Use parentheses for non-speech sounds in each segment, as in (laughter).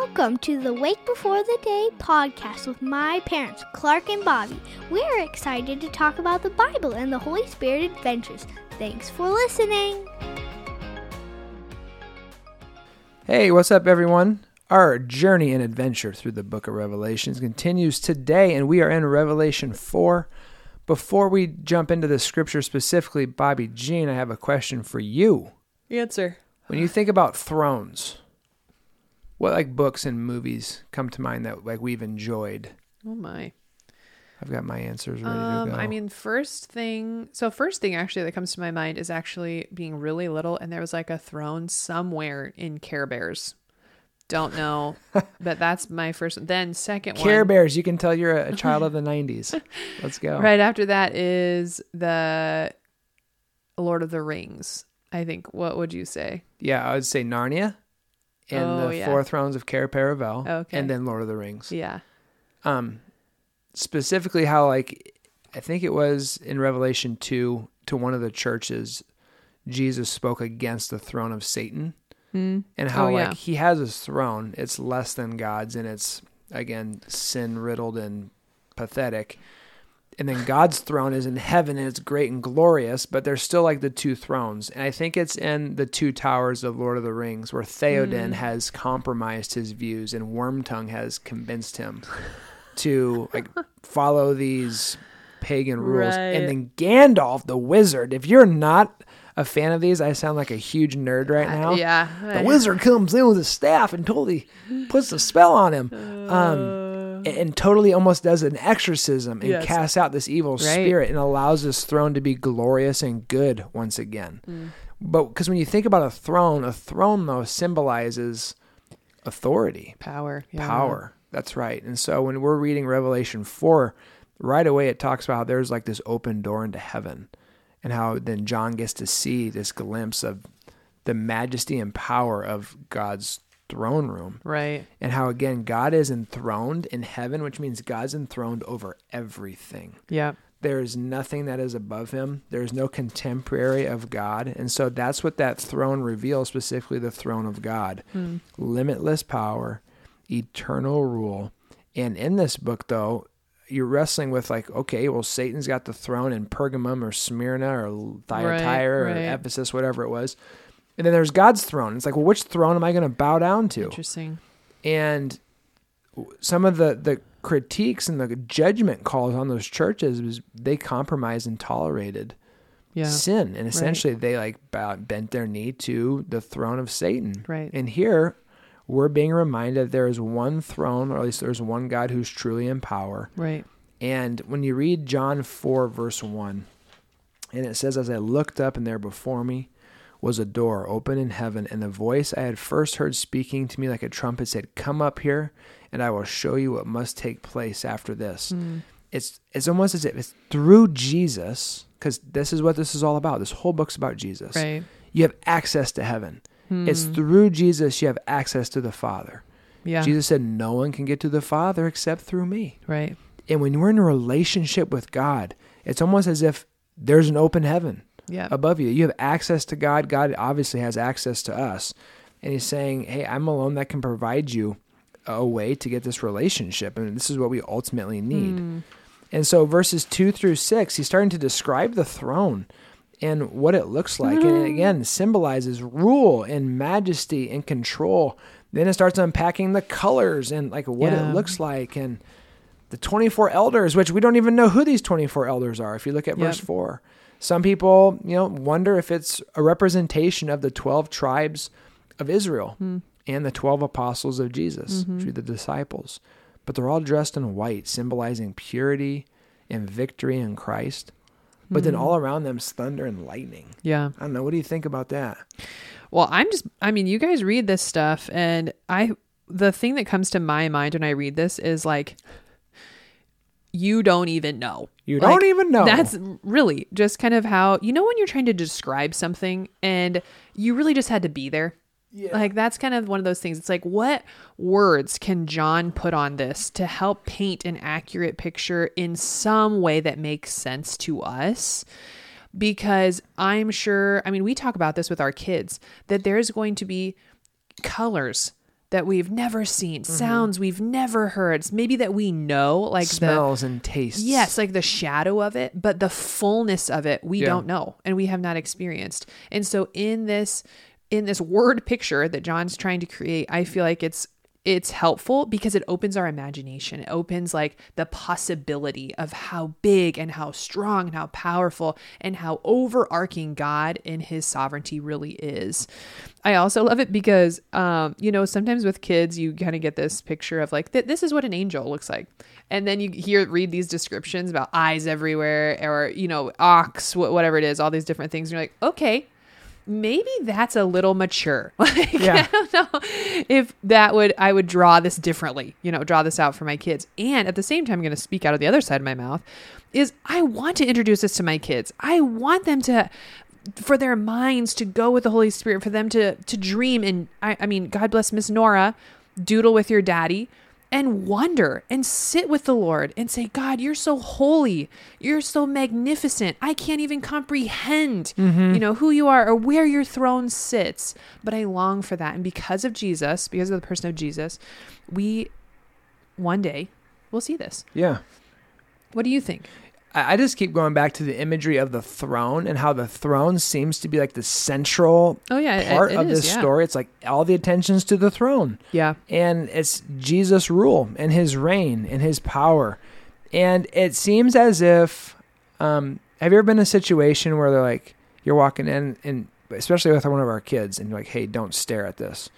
Welcome to the Wake Before the Day podcast with my parents, Clark and Bobbie. We're excited to talk about the Bible and the Holy Spirit adventures. Thanks for listening. Hey, what's up, everyone? Our journey and adventure through the book of Revelations continues today, and we are in Revelation 4. Before we jump into the scripture specifically, Bobbie Jean, I have a question for you. Answer. When you think about thrones, what like books and movies come to mind that like we've enjoyed? Oh my. I've got my answers ready Um, to go. I mean, first thing. So first thing actually that comes to my mind is actually being really little, and there was like a throne somewhere in Care Bears. Don't know, (laughs) but that's my first. Then second Care one. Bears, you can tell you're a, a (laughs) child of the 90s. Let's go. Right after that is the Lord of the Rings. I think. What would you say? Yeah, I would say Narnia and Oh, the yeah. Four Thrones of Cair Paravel, Okay. and then Lord of the Rings. Yeah. um specifically how like i think it was in revelation 2 to one of the churches jesus spoke against the throne of satan Mm. and how Oh, yeah. like he has his throne it's less than god's and it's again sin riddled and pathetic and then god's throne is in heaven and it's great and glorious but there's still like the two thrones and i think it's in the two towers of lord of the rings where theoden Mm. has compromised his views and wormtongue has convinced him (laughs) to like follow these pagan rules Right. and then gandalf the wizard if you're not a fan of these i sound like a huge nerd right now Uh, yeah. the wizard comes in with his staff and totally puts a spell on him (laughs) um, and, and totally almost does an exorcism and Yes. casts out this evil Right. spirit and allows his throne to be glorious and good once again. Mm. But because when you think about a throne, a throne though symbolizes authority, Power. Yeah. power. That's right. And so when we're reading Revelation 4, right away it talks about how there's like this open door into heaven and how then John gets to see this glimpse of the majesty and power of God's throne room Right. and how again God is enthroned in heaven, which means God's enthroned over everything. Yeah. There is nothing that is above him. There is no contemporary of God. And so that's what that throne reveals, specifically the throne of God. Hmm. Limitless power, eternal rule. And in this book, though, you're wrestling with like, okay, well, Satan's got the throne in Pergamum or Smyrna or Thyatira right. or Ephesus, whatever it was. And then there's God's throne. It's like, well, which throne am I going to bow down to? Interesting. and some of the the critiques and the judgment calls on those churches was they compromised and tolerated Yeah. sin and essentially they like bow, bent their knee to the throne of satan Right. and here we're being reminded there is one throne or at least there's one god who's truly in power Right. and when you read John 4, verse 1, and it says, As I looked up, and there before me was a door open in heaven, and the voice I had first heard speaking to me like a trumpet said, Come up here, and I will show you what must take place after this. Hmm. It's, it's almost as if it's through Jesus, because this is what this is all about. This whole book's about Jesus. Right. You have access to heaven. It's Hmm. through Jesus you have access to the Father. Yeah. Jesus said, No one can get to the Father except through me. Right. And when we're in a relationship with God, it's almost as if there's an open heaven Yeah. above you. You have access to God. God obviously has access to us. And He's saying, Hey, I'm alone that can provide you a way to get this relationship. And this is what we ultimately need. Hmm. And so, verses two through six, He's starting to describe the throne and what it looks like. And it again symbolizes rule and majesty and control. Then it starts unpacking the colors and like what Yeah. it looks like. And the 24 elders, which we don't even know who these 24 elders are if you look at verse 4. Some people, you know, wonder if it's a representation of the 12 tribes of Israel Hmm. and the 12 apostles of Jesus, Mm-hmm. are the disciples. But they're all dressed in white, symbolizing purity and victory in Christ. But Hmm. then all around them is thunder and lightning. Yeah. I don't know. What do you think about that? Well, I'm just I mean, you guys read this stuff and I the thing that comes to my mind when I read this is like you don't even know. You Like, don't even know. That's really just kind of how you know when you're trying to describe something and you really just had to be there. Yeah. Like that's kind of one of those things. It's like what words can John put on this to help paint an accurate picture in some way that makes sense to us? Because I'm sure, I mean, we talk about this with our kids that there's going to be colors that we've never seen, mm-hmm. sounds we've never heard, maybe that we know, like the Smells and tastes. Yes, like the shadow of it, but the fullness of it we Yeah. don't know and we have not experienced. And so in this in this word picture that John's trying to create, I feel like it's it's helpful because it opens our imagination. It opens like the possibility of how big and how strong and how powerful and how overarching God in his sovereignty really is. I also love it because um you know sometimes with kids you kind of get this picture of like th- this is what an angel looks like. And then you hear read these descriptions about eyes everywhere or you know ox wh- whatever it is all these different things and you're like okay maybe that's a little mature. (laughs) Like, Yeah. (laughs) I don't know if that would I would draw this differently, you know, draw this out for my kids. And at the same time, I'm going to speak out of the other side of my mouth. Is I want to introduce this to my kids. I want them to for their minds to go with the Holy Spirit, for them to to dream. And I, I mean, God bless Miss Nora, doodle with your daddy and wonder and sit with the Lord and say, God, you're so holy. You're so magnificent. I can't even comprehend, mm-hmm. you know, who you are or where your throne sits. But I long for that. And because of Jesus, because of the person of Jesus, we one day will see this. Yeah. What do you think? I just keep going back to the imagery of the throne and how the throne seems to be like the central Oh yeah, it- part it of is, this yeah. story. It's like all the attention's to the throne. Yeah. and it's Jesus' rule and his reign and his power. And it seems as if, um, have you ever been in a situation where they're like, you're walking in, and especially with one of our kids, and you're like, hey, don't stare at this,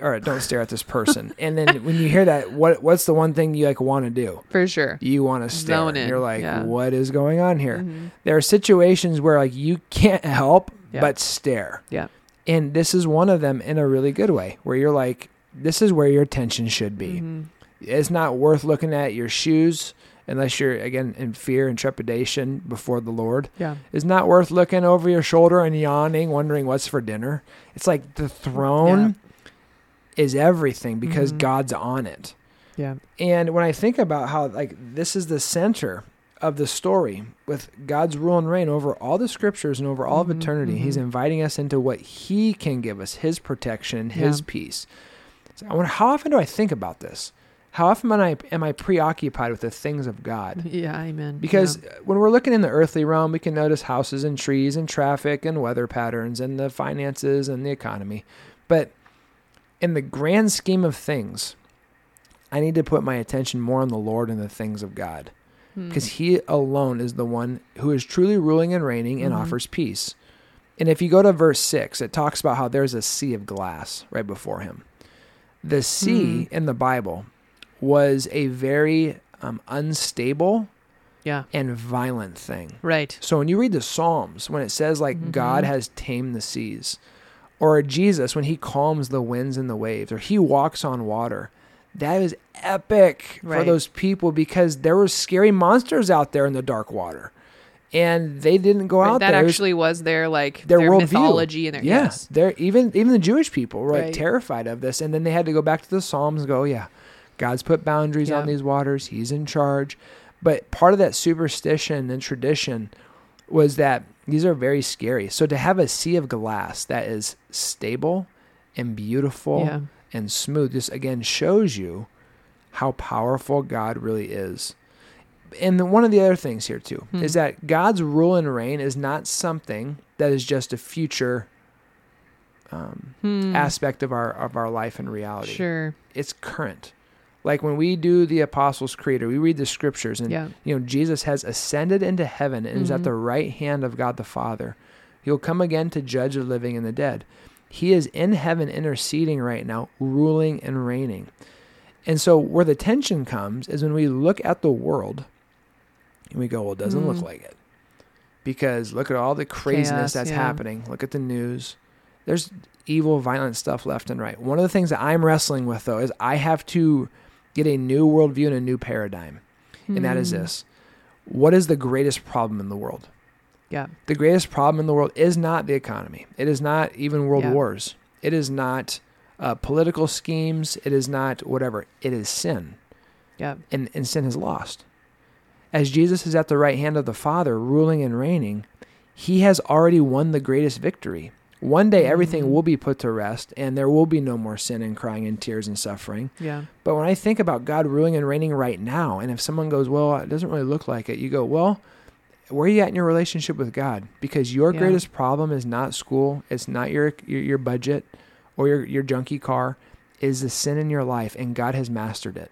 Eh, or don't stare at this person. (laughs) and then when you hear that, what what's the one thing you like want to do? For sure. You want to stare. Zone and in, You're like, yeah. what is going on here? Mhm. There are situations where like you can't help Yeah. but stare. Yeah. And this is one of them in a really good way, where you're like, this is where your attention should be. Mhm. It's not worth looking at your shoes unless you're, again, in fear and trepidation before the Lord. Yeah. It's not worth looking over your shoulder and yawning, wondering what's for dinner. It's like the throne is everything because Mhm. God's on it. Yeah. And when I think about how, like, this is the center of the story with God's rule and reign over all the scriptures and over all of eternity, He's mhm. inviting us into what He can give us His protection, His Yeah. peace. So I wonder, how often do I think about this? How often am I, am I preoccupied with the things of God? (laughs) Yeah. Amen. Because Yeah. when we're looking in the earthly realm, we can notice houses and trees and traffic and weather patterns and the finances and the economy. But in the grand scheme of things, I need to put my attention more on the Lord and the things of God Hmm. because He alone is the one who is truly ruling and reigning and Mhm. offers peace. And if you go to verse 6, it talks about how there's a sea of glass right before Him. The sea Hmm. in the Bible was a very um, unstable yeah. and violent thing. Right. So when you read the Psalms, when it says like God Mhm. has tamed the seas, or Jesus when he calms the winds and the waves, or he walks on water, that is epic for those people because there were scary monsters out there in the dark water, and they didn't go Right, out that there. Was actually was their like their their, mythology and their yeah, yes. they're even even the Jewish people were like terrified of this, and then they had to go back to the Psalms and go, yeah, God's put boundaries on these waters; He's in charge. But part of that superstition and tradition was that these are very scary. So to have a sea of glass that is stable and beautiful Yeah. and smooth, just again shows you how powerful God really is. And then one of the other things here too Hmm. is that God's rule and reign is not something that is just a future um, Hmm. aspect of our of our life and reality. Sure. It's current. Like when we do the Apostles' Creed, or we read the scriptures, and Yeah. you know Jesus has ascended into heaven and is at Mhm. the right hand of God the Father. He'll come again to judge the living and the dead. He is in heaven interceding right now, ruling and reigning. And so where the tension comes is when we look at the world and we go, well, it doesn't look Mm. like it. Because look at all the craziness Chaos, that's yeah. happening. Look at the news. There's evil, violent stuff left and right. One of the things that I'm wrestling with, though, is I have to get a new worldview and a new paradigm. And that is Hmm. this What is the greatest problem in the world? Yeah. The greatest problem in the world is not the economy. It is not even world Yeah. wars. It is not uh, political schemes. It is not whatever. It is sin. Yeah. And, and sin has lost. As Jesus is at the right hand of the Father, ruling and reigning, he has already won the greatest victory. One day everything will be put to rest and there will be no more sin and crying and tears and suffering. Yeah. But when I think about God ruling and reigning right now, and if someone goes, well, it doesn't really look like it, you go, well, where are you at in your relationship with God? Because your Yeah. greatest problem is not school, it's not your your, your budget or your, your junky car, is the sin in your life, and God has mastered it.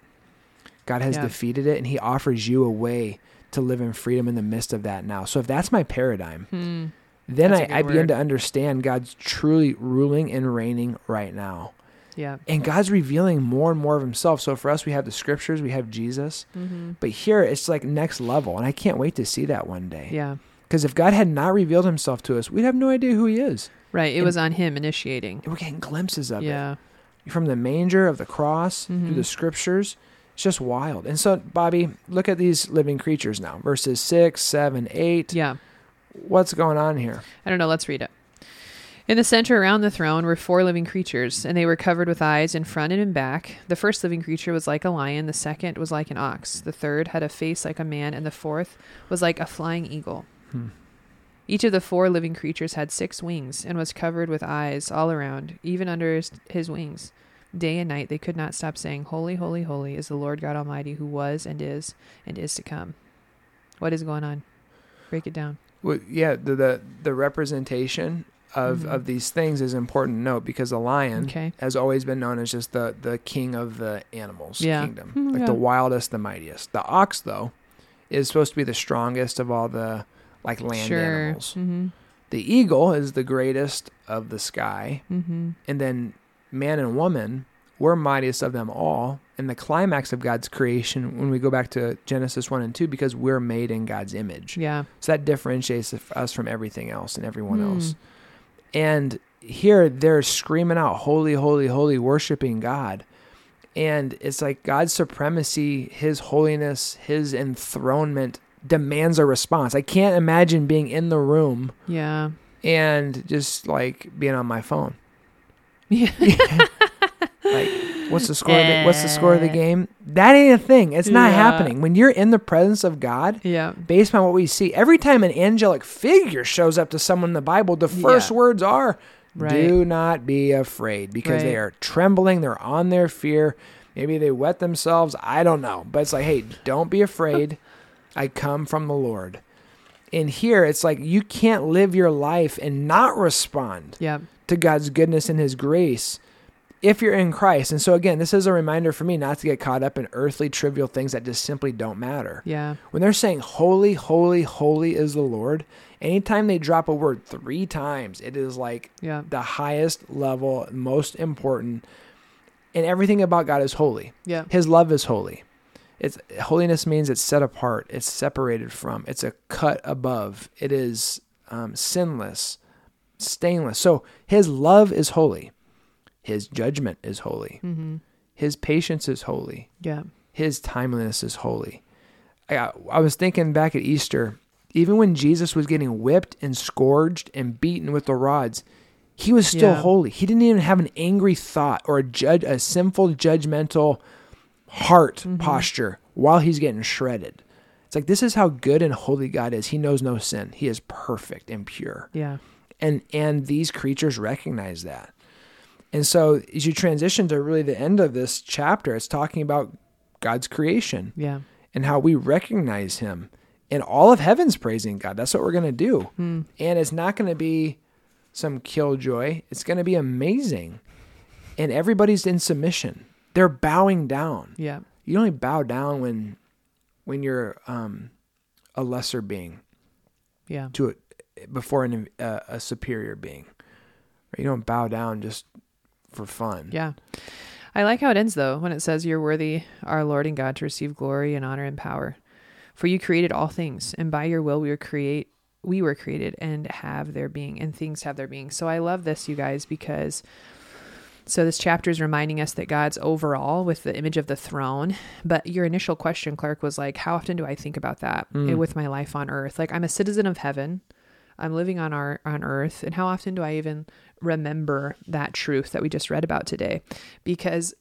God has Yeah. defeated it, and He offers you a way to live in freedom in the midst of that now. So if that's my paradigm, Hmm. Then That's I, I begin to understand God's truly ruling and reigning right now. Yeah. And God's revealing more and more of himself. So for us, we have the scriptures, we have Jesus. Mm-hmm. But here, it's like next level. And I can't wait to see that one day. Yeah. Because if God had not revealed himself to us, we'd have no idea who he is. Right. It And- was on him initiating. We're getting glimpses of it. Yeah. it. From the manger of the cross Mhm. through the scriptures. It's just wild. And so, Bobbie, look at these living creatures now. Verses six, seven, eight. Yeah. What's going on here? I don't know. Let's read it. In the center around the throne were four living creatures, and they were covered with eyes in front and in back. The first living creature was like a lion, the second was like an ox, the third had a face like a man, and the fourth was like a flying eagle. Hmm. Each of the four living creatures had six wings and was covered with eyes all around, even under his, his wings. Day and night they could not stop saying, Holy, holy, holy is the Lord God Almighty who was and is and is to come. What is going on? Break it down. Well, yeah, the, the the representation of Mhm. of these things is important to note because the lion Okay. has always been known as just the the king of the animals Yeah. kingdom, Mm, like yeah. the wildest, the mightiest. The ox, though, is supposed to be the strongest of all the like land sure. animals. Mm-hmm. The eagle is the greatest of the sky, Mm-hmm. and then man and woman were mightiest of them all. And the climax of God's creation, when we go back to Genesis one and two, because we're made in God's image. Yeah. So that differentiates us from everything else and everyone Hmm. else. And here they're screaming out, Holy, holy, holy, worshiping God. And it's like God's supremacy, His holiness, His enthronement demands a response. I can't imagine being in the room Yeah. and just like being on my phone. Yeah. (laughs) (laughs) What's the score? Of the, what's the score of the eh. game? That ain't a thing. It's not Yeah. happening. When you're in the presence of God, yeah. based on what we see. Every time an angelic figure shows up to someone in the Bible, the first Yeah. words are, Right. "Do not be afraid," because they are trembling. They're on their fear. Maybe they wet themselves. I don't know, but it's like, hey, don't be afraid. I come from the Lord. And here, it's like you can't live your life and not respond Yeah. to God's goodness and His grace if you're in Christ. And so, again, this is a reminder for me not to get caught up in earthly, trivial things that just simply don't matter Yeah. when they're saying holy holy holy is the lord anytime they drop a word three times it is like Yeah. the highest level most important and everything about god is holy Yeah. his love is holy it's holiness means it's set apart it's separated from it's a cut above it is um, sinless stainless so his love is holy his judgment is holy Mm-hmm. his patience is holy Yeah. his timeliness is holy. I, I was thinking back at Easter, even when Jesus was getting whipped and scourged and beaten with the rods, he was still Yeah. holy. He didn't even have an angry thought or a judge a sinful judgmental heart Mhm. posture while he's getting shredded. It's like this is how good and holy God is. He knows no sin. He is perfect and pure Yeah. and and these creatures recognize that and so as you transition to really the end of this chapter it's talking about god's creation Yeah. and how we recognize him and all of heaven's praising god that's what we're going to do Hmm. and it's not going to be some killjoy it's going to be amazing and everybody's in submission they're bowing down Yeah. you only bow down when when you're um a lesser being Yeah. to it before an, uh, a superior being. You don't bow down just for fun. Yeah. I like how it ends though, when it says, You're worthy, our Lord and God, to receive glory and honor and power. For you created all things, and by your will we were create we were created and have their being, and things have their being. So I love this, you guys, because so this chapter is reminding us that God's overall with the image of the throne. But your initial question, Clark, was like, How often do I think about that Mm. with my life on earth? Like I'm a citizen of heaven. I'm living on our on earth and how often do I even remember that truth that we just read about today? Because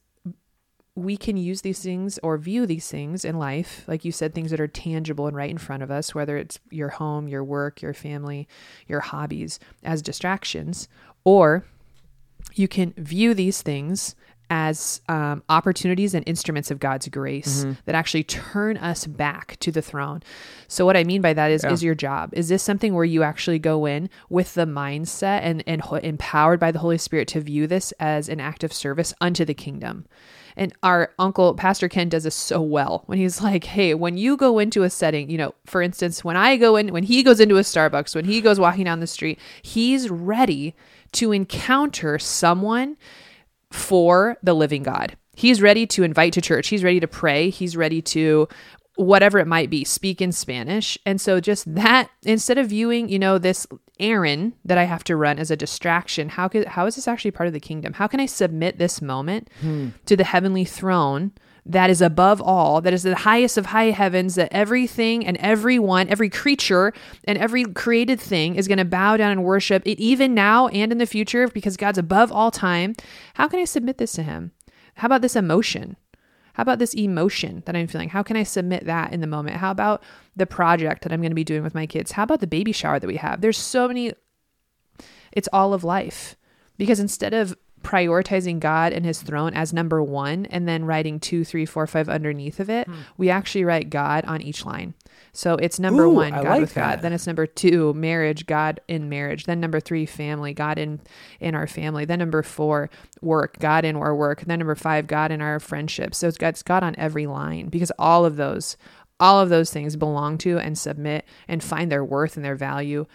we can use these things or view these things in life, like you said, things that are tangible and right in front of us, whether it's your home, your work, your family, your hobbies, as distractions, or you can view these things as um, opportunities and instruments of God's grace Mm-hmm. that actually turn us back to the throne. So, what I mean by that is, Yeah. is your job. Is this something where you actually go in with the mindset and, and ho- empowered by the Holy Spirit to view this as an act of service unto the kingdom? And our uncle, Pastor Ken, does this so well when he's like, hey, when you go into a setting, you know, for instance, when I go in, when he goes into a Starbucks, when he goes walking down the street, he's ready to encounter someone for the living God. He's ready to invite to church. He's ready to pray. He's ready to whatever it might be, speak in Spanish. And so just that instead of viewing, you know, this errand that I have to run as a distraction, how could how is this actually part of the kingdom? How can I submit this moment hmm. to the heavenly throne? That is above all, that is the highest of high heavens, that everything and everyone, every creature and every created thing is going to bow down and worship it, even now and in the future, because God's above all time. How can I submit this to Him? How about this emotion? How about this emotion that I'm feeling? How can I submit that in the moment? How about the project that I'm going to be doing with my kids? How about the baby shower that we have? There's so many, it's all of life. Because instead of prioritizing God and his throne as number one and then writing two, three, four, five underneath of it, hmm. we actually write God on each line. So it's number Ooh, one, God like with God. that. Then it's number two, marriage, God in marriage. Then number three, family, God in in our family. Then number four, work, God in our work. Then number five, God in our friendships. So it's got, it's God on every line because all of those, all of those things belong to and submit and find their worth and their value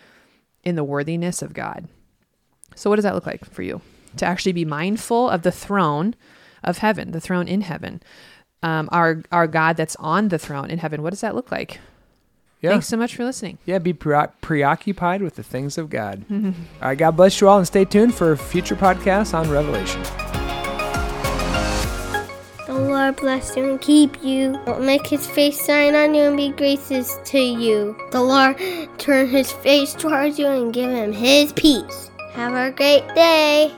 in the worthiness of God. So what does that look like for you? To actually be mindful of the throne of heaven, the throne in heaven. Um, our our God that's on the throne in heaven. What does that look like? Yeah. Thanks so much for listening. Yeah, be pre- preoccupied with the things of God. (laughs) all right, God bless you all, and stay tuned for future podcasts on Revelation. The Lord bless you and keep you. Make his face shine on you and be gracious to you. The Lord turn his face towards you and give him his peace. Have a great day.